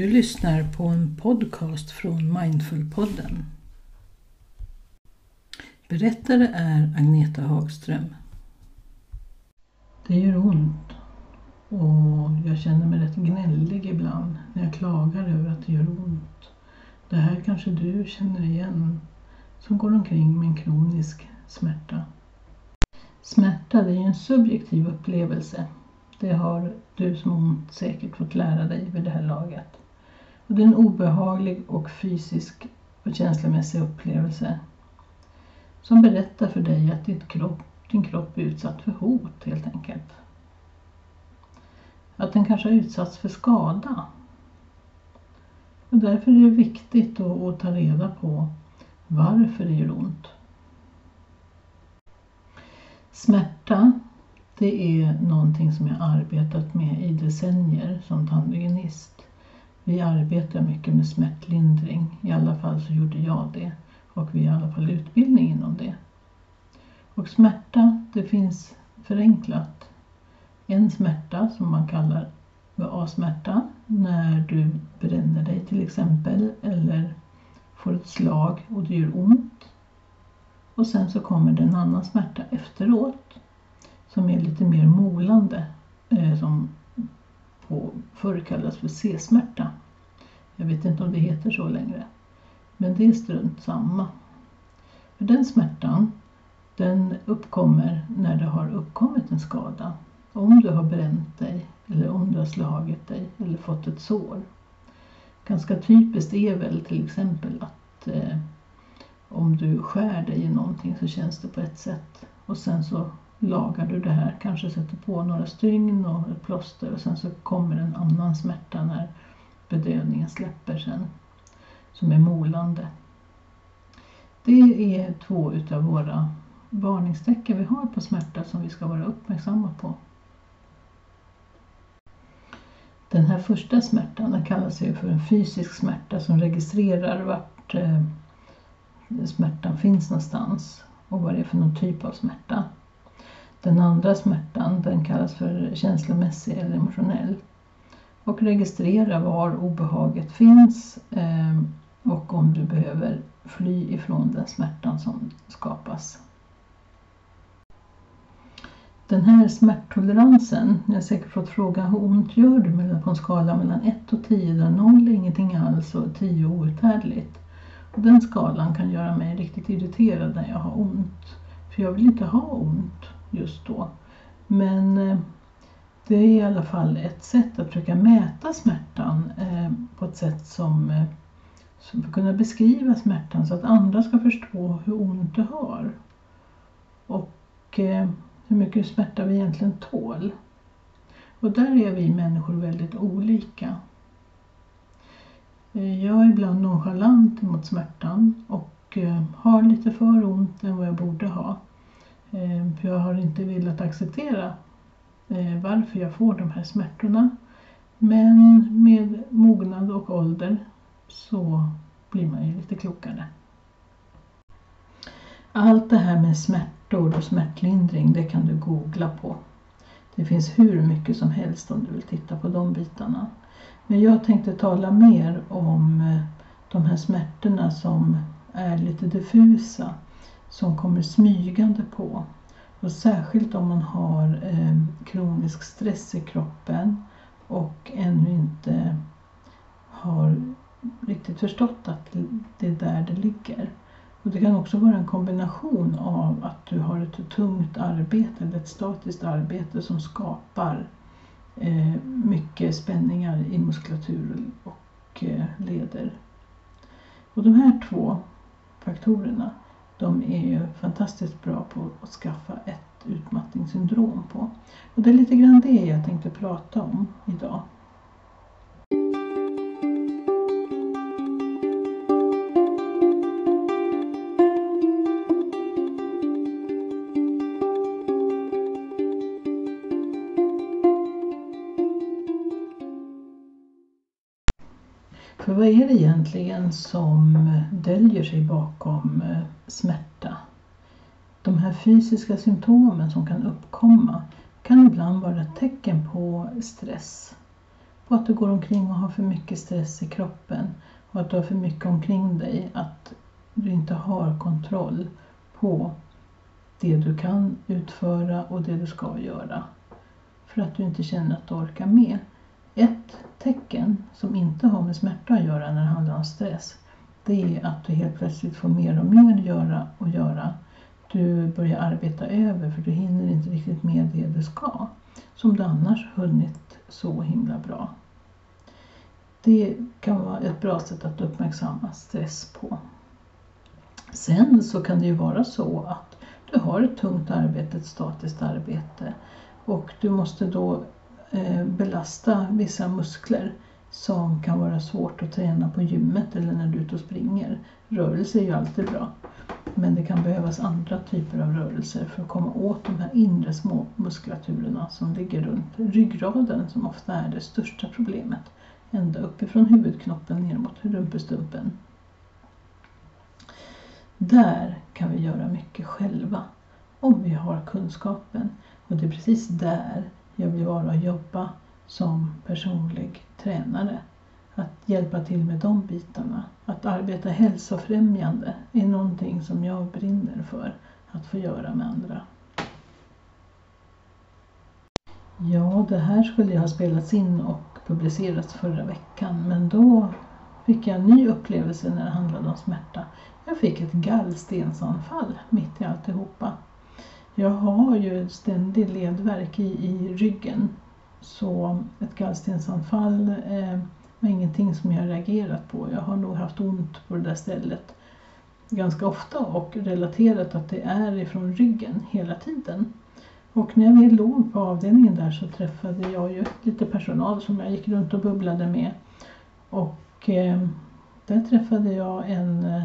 Du lyssnar på en podcast från Mindfulpodden. Berättare är Agneta Hagström. Det gör ont och jag känner mig rätt gnällig ibland när jag klagar över att det gör ont. Det här kanske du känner igen som går omkring med en kronisk smärta. Smärta det är en subjektiv upplevelse. Det har du som ont säkert fått lära dig vid det här laget. Både det är en obehaglig och fysisk och känslomässig upplevelse som berättar för dig att ditt kropp, din kropp är utsatt för hot helt enkelt. Att den kanske har utsatts för skada. Och därför är det viktigt att, att ta reda på varför det gör ont. Smärta, det är någonting som jag arbetat med i decennier som tandhygienist. Vi arbetar mycket med smärtlindring, i alla fall så gjorde jag det och vi har i alla fall utbildning inom det. Och smärta, det finns förenklat en smärta som man kallar A-smärta när du bränner dig till exempel eller får ett slag och det gör ont. Och sen så kommer det en annan smärta efteråt som är lite mer molande eh, som på, förr kallades för C-smärta. Jag vet inte om det heter så längre. Men det är strunt samma. För den smärtan den uppkommer när det har uppkommit en skada. Om du har bränt dig eller om du har slagit dig eller fått ett sår. Ganska typiskt är väl till exempel att eh, om du skär dig i någonting så känns det på ett sätt och sen så lagar du det här, kanske sätter på några stygn och ett plåster och sen så kommer en annan smärta när bedövningen släpper sen som är molande. Det är två utav våra varningstecken vi har på smärta som vi ska vara uppmärksamma på. Den här första smärtan den kallas ju för en fysisk smärta som registrerar vart eh, smärtan finns någonstans och vad det är för någon typ av smärta. Den andra smärtan den kallas för känslomässig eller emotionell och registrera var obehaget finns ehm, och om du behöver fly ifrån den smärtan som skapas. Den här smärttoleransen, jag har säkert fått frågan hur ont gör du på en skala mellan 1 och 10 där 0 är ingenting alls och 10 outhärdligt. Och den skalan kan göra mig riktigt irriterad när jag har ont. För jag vill inte ha ont just då. Men eh, det är i alla fall ett sätt att försöka mäta smärtan eh, på ett sätt som, eh, som kunna beskriva smärtan så att andra ska förstå hur ont det har. Och hur mycket smärta vi egentligen tål. Och där är vi människor väldigt olika. Jag är ibland nonchalant mot smärtan och har lite för ont än vad jag borde ha. Eh, för jag har inte velat acceptera eh, varför jag får de här smärtorna. Men med mognad och ålder så blir man ju lite klokare. Allt det här med smärtor och smärtlindring det kan du googla på. Det finns hur mycket som helst om du vill titta på de bitarna. Men jag tänkte tala mer om eh, de här smärtorna som är lite diffusa, som kommer smygande på och särskilt om man har eh, kronisk stress i kroppen och ännu inte har riktigt förstått att det är där det ligger. Och det kan också vara en kombination av att du har ett tungt arbete eller ett statiskt arbete som skapar eh, mycket spänningar i muskulatur och eh, leder. Och de här två faktorerna de är ju fantastiskt bra på att skaffa ett utmattningssyndrom på. Och det är lite grann det jag tänkte prata om idag. Är det egentligen som döljer sig bakom eh, smärta? De här fysiska symptomen som kan uppkomma kan ibland vara tecken på stress, På att du går omkring och har för mycket stress i kroppen och att du har för mycket omkring dig, att du inte har kontroll på det du kan utföra och det du ska göra. För att du inte känner att du orkar med. Ett tecken som inte har med smärta att göra när det handlar om stress, det är att du helt plötsligt får mer och mer göra och göra. Du börjar arbeta över för du hinner inte riktigt med det du ska, som du annars hunnit så himla bra. Det kan vara ett bra sätt att uppmärksamma stress på. Sen så kan det ju vara så att du har ett tungt arbete, ett statiskt arbete och du måste då Eh, belasta vissa muskler som kan vara svårt att träna på gymmet eller när du är ute och springer. Rörelse är ju alltid bra. Men det kan behövas andra typer av rörelser för att komma åt de här inre små muskulaturerna som ligger runt ryggraden som ofta är det största problemet. Ända uppifrån huvudknoppen ner mot rumpestumpen. Där kan vi göra mycket själva om vi har kunskapen. Och det är precis där jag vill vara och jobba som personlig tränare. Att hjälpa till med de bitarna. Att arbeta hälsofrämjande är någonting som jag brinner för att få göra med andra. Ja, det här skulle ha spelats in och publicerats förra veckan men då fick jag en ny upplevelse när det handlade om smärta. Jag fick ett gallstensanfall mitt i alltihopa. Jag har ju ständig ledvärk i, i ryggen så ett gallstensanfall eh, var ingenting som jag reagerat på. Jag har nog haft ont på det där stället ganska ofta och relaterat att det är ifrån ryggen hela tiden. Och när jag låg på avdelningen där så träffade jag ju lite personal som jag gick runt och bubblade med. Och eh, där träffade jag en, eh,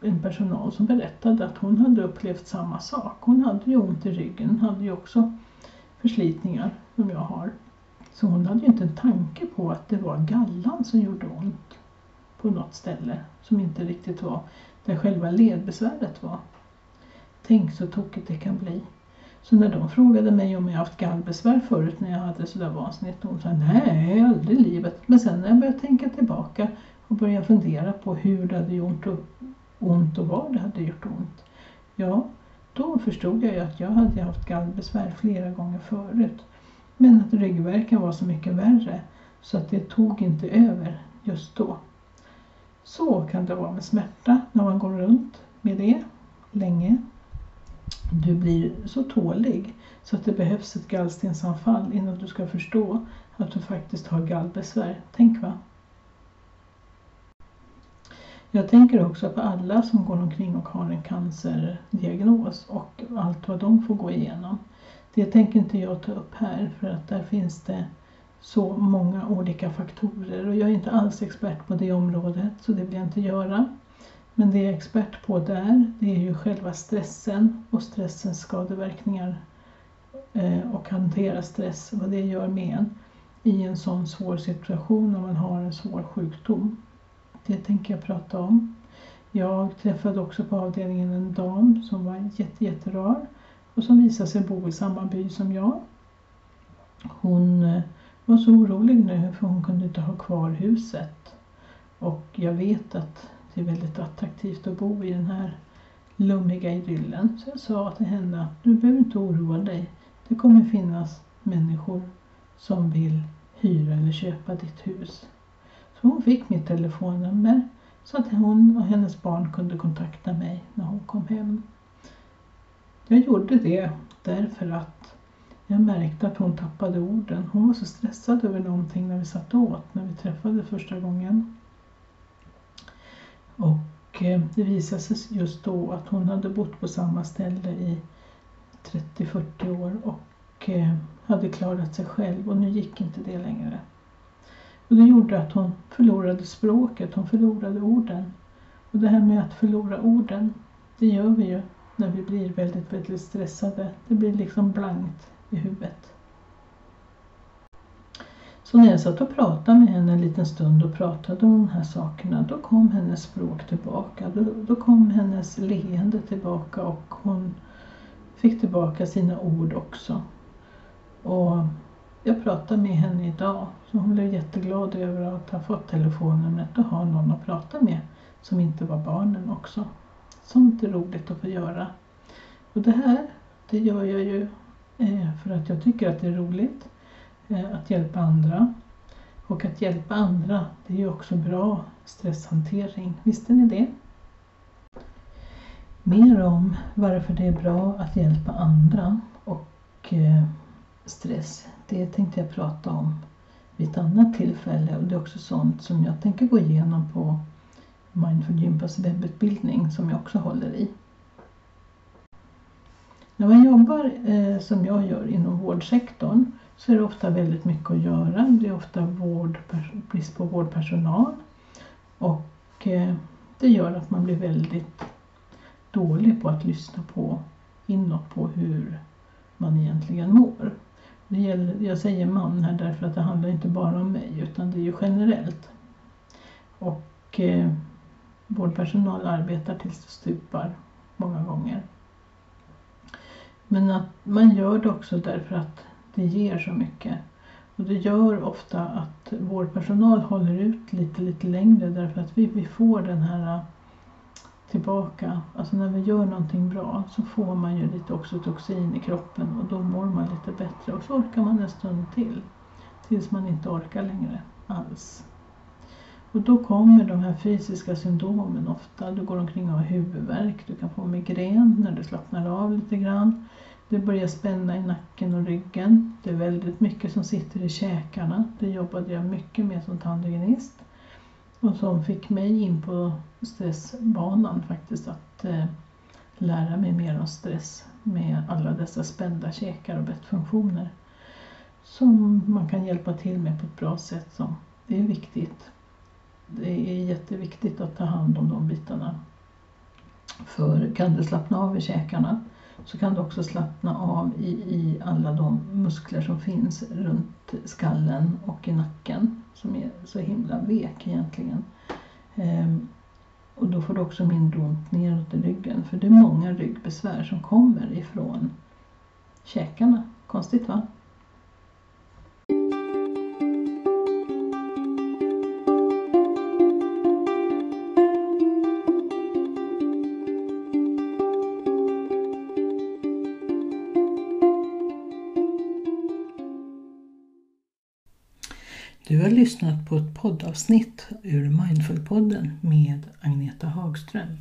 en personal som berättade att hon hade upplevt samma sak. Hon hade ju ont i ryggen, hon hade ju också förslitningar som jag har. Så hon hade ju inte en tanke på att det var gallan som gjorde ont på något ställe som inte riktigt var där själva ledbesväret var. Tänk så tokigt det kan bli. Så när de frågade mig om jag haft gallbesvär förut när jag hade sådär vansinnigt ont, sa nej, aldrig i livet. Men sen när jag började tänka tillbaka och började fundera på hur det hade gjort och, ont och var det hade gjort ont. Ja, då förstod jag ju att jag hade haft gallbesvär flera gånger förut. Men att ryggvärken var så mycket värre så att det tog inte över just då. Så kan det vara med smärta när man går runt med det länge. Du blir så tålig så att det behövs ett gallstensanfall innan du ska förstå att du faktiskt har gallbesvär. Tänk va? Jag tänker också på alla som går omkring och har en cancerdiagnos och allt vad de får gå igenom. Det tänker inte jag ta upp här för att där finns det så många olika faktorer och jag är inte alls expert på det området så det vill jag inte göra. Men det jag är expert på där det är ju själva stressen och stressens skadeverkningar eh, och hantera stress, vad det gör med en i en sån svår situation när man har en svår sjukdom. Det tänker jag prata om. Jag träffade också på avdelningen en dam som var jätte, jätterar och som visade sig bo i samma by som jag. Hon eh, var så orolig nu för hon kunde inte ha kvar huset. Och jag vet att det är väldigt attraktivt att bo i den här lummiga idyllen. Så jag sa till henne att du behöver inte oroa dig. Det kommer finnas människor som vill hyra eller köpa ditt hus. Så hon fick mitt telefonnummer så att hon och hennes barn kunde kontakta mig när hon kom hem. Jag gjorde det därför att jag märkte att hon tappade orden. Hon var så stressad över någonting när vi satt åt, när vi träffades första gången. Och eh, det visade sig just då att hon hade bott på samma ställe i 30-40 år och eh, hade klarat sig själv och nu gick inte det längre. Och det gjorde att hon förlorade språket, hon förlorade orden. Och det här med att förlora orden, det gör vi ju när vi blir väldigt, väldigt stressade. Det blir liksom blankt i huvudet. Så när jag satt och pratade med henne en liten stund och pratade om de här sakerna, då kom hennes språk tillbaka. Då, då kom hennes leende tillbaka och hon fick tillbaka sina ord också. Och jag pratade med henne idag så hon blev jätteglad över att ha fått telefonnumret och ha någon att prata med som inte var barnen också. Sånt är roligt att få göra. Och det här, det gör jag ju eh, för att jag tycker att det är roligt eh, att hjälpa andra. Och att hjälpa andra, det är ju också bra stresshantering. Visste ni det? Mer om varför det är bra att hjälpa andra och eh, stress, det tänkte jag prata om vid ett annat tillfälle och det är också sånt som jag tänker gå igenom på Mindful Gympas webbutbildning som jag också håller i. När man jobbar eh, som jag gör inom vårdsektorn så är det ofta väldigt mycket att göra. Det är ofta vård, brist på vårdpersonal och eh, det gör att man blir väldigt dålig på att lyssna på inåt på hur man egentligen mår. Det gäller, jag säger man här därför att det handlar inte bara om mig utan det är ju generellt. Och eh, vårdpersonal arbetar tills det stupar många gånger. Men att man gör det också därför att det ger så mycket. Och det gör ofta att vårdpersonal håller ut lite, lite längre därför att vi, vi får den här tillbaka. Alltså när vi gör någonting bra så får man ju lite oxytocin i kroppen och då mår man lite bättre och så orkar man en stund till. Tills man inte orkar längre alls. Och då kommer de här fysiska symptomen ofta. Du går omkring och har huvudvärk, du kan få migrän när du slappnar av lite grann. Det börjar spänna i nacken och ryggen. Det är väldigt mycket som sitter i käkarna. Det jobbade jag mycket med som tandhygienist. Och som fick mig in på stressbanan faktiskt att eh, lära mig mer om stress med alla dessa spända käkar och bettfunktioner. Som man kan hjälpa till med på ett bra sätt. Som det är viktigt. Det är jätteviktigt att ta hand om de bitarna. För kan du slappna av i käkarna så kan du också slappna av i, i alla de muskler som finns runt skallen och i nacken som är så himla vek egentligen. Ehm, och då får du också mindre ont neråt i ryggen för det är många ryggbesvär som kommer ifrån käkarna. Konstigt va? Du har lyssnat på ett poddavsnitt ur Mindful-podden med Agneta Hagström.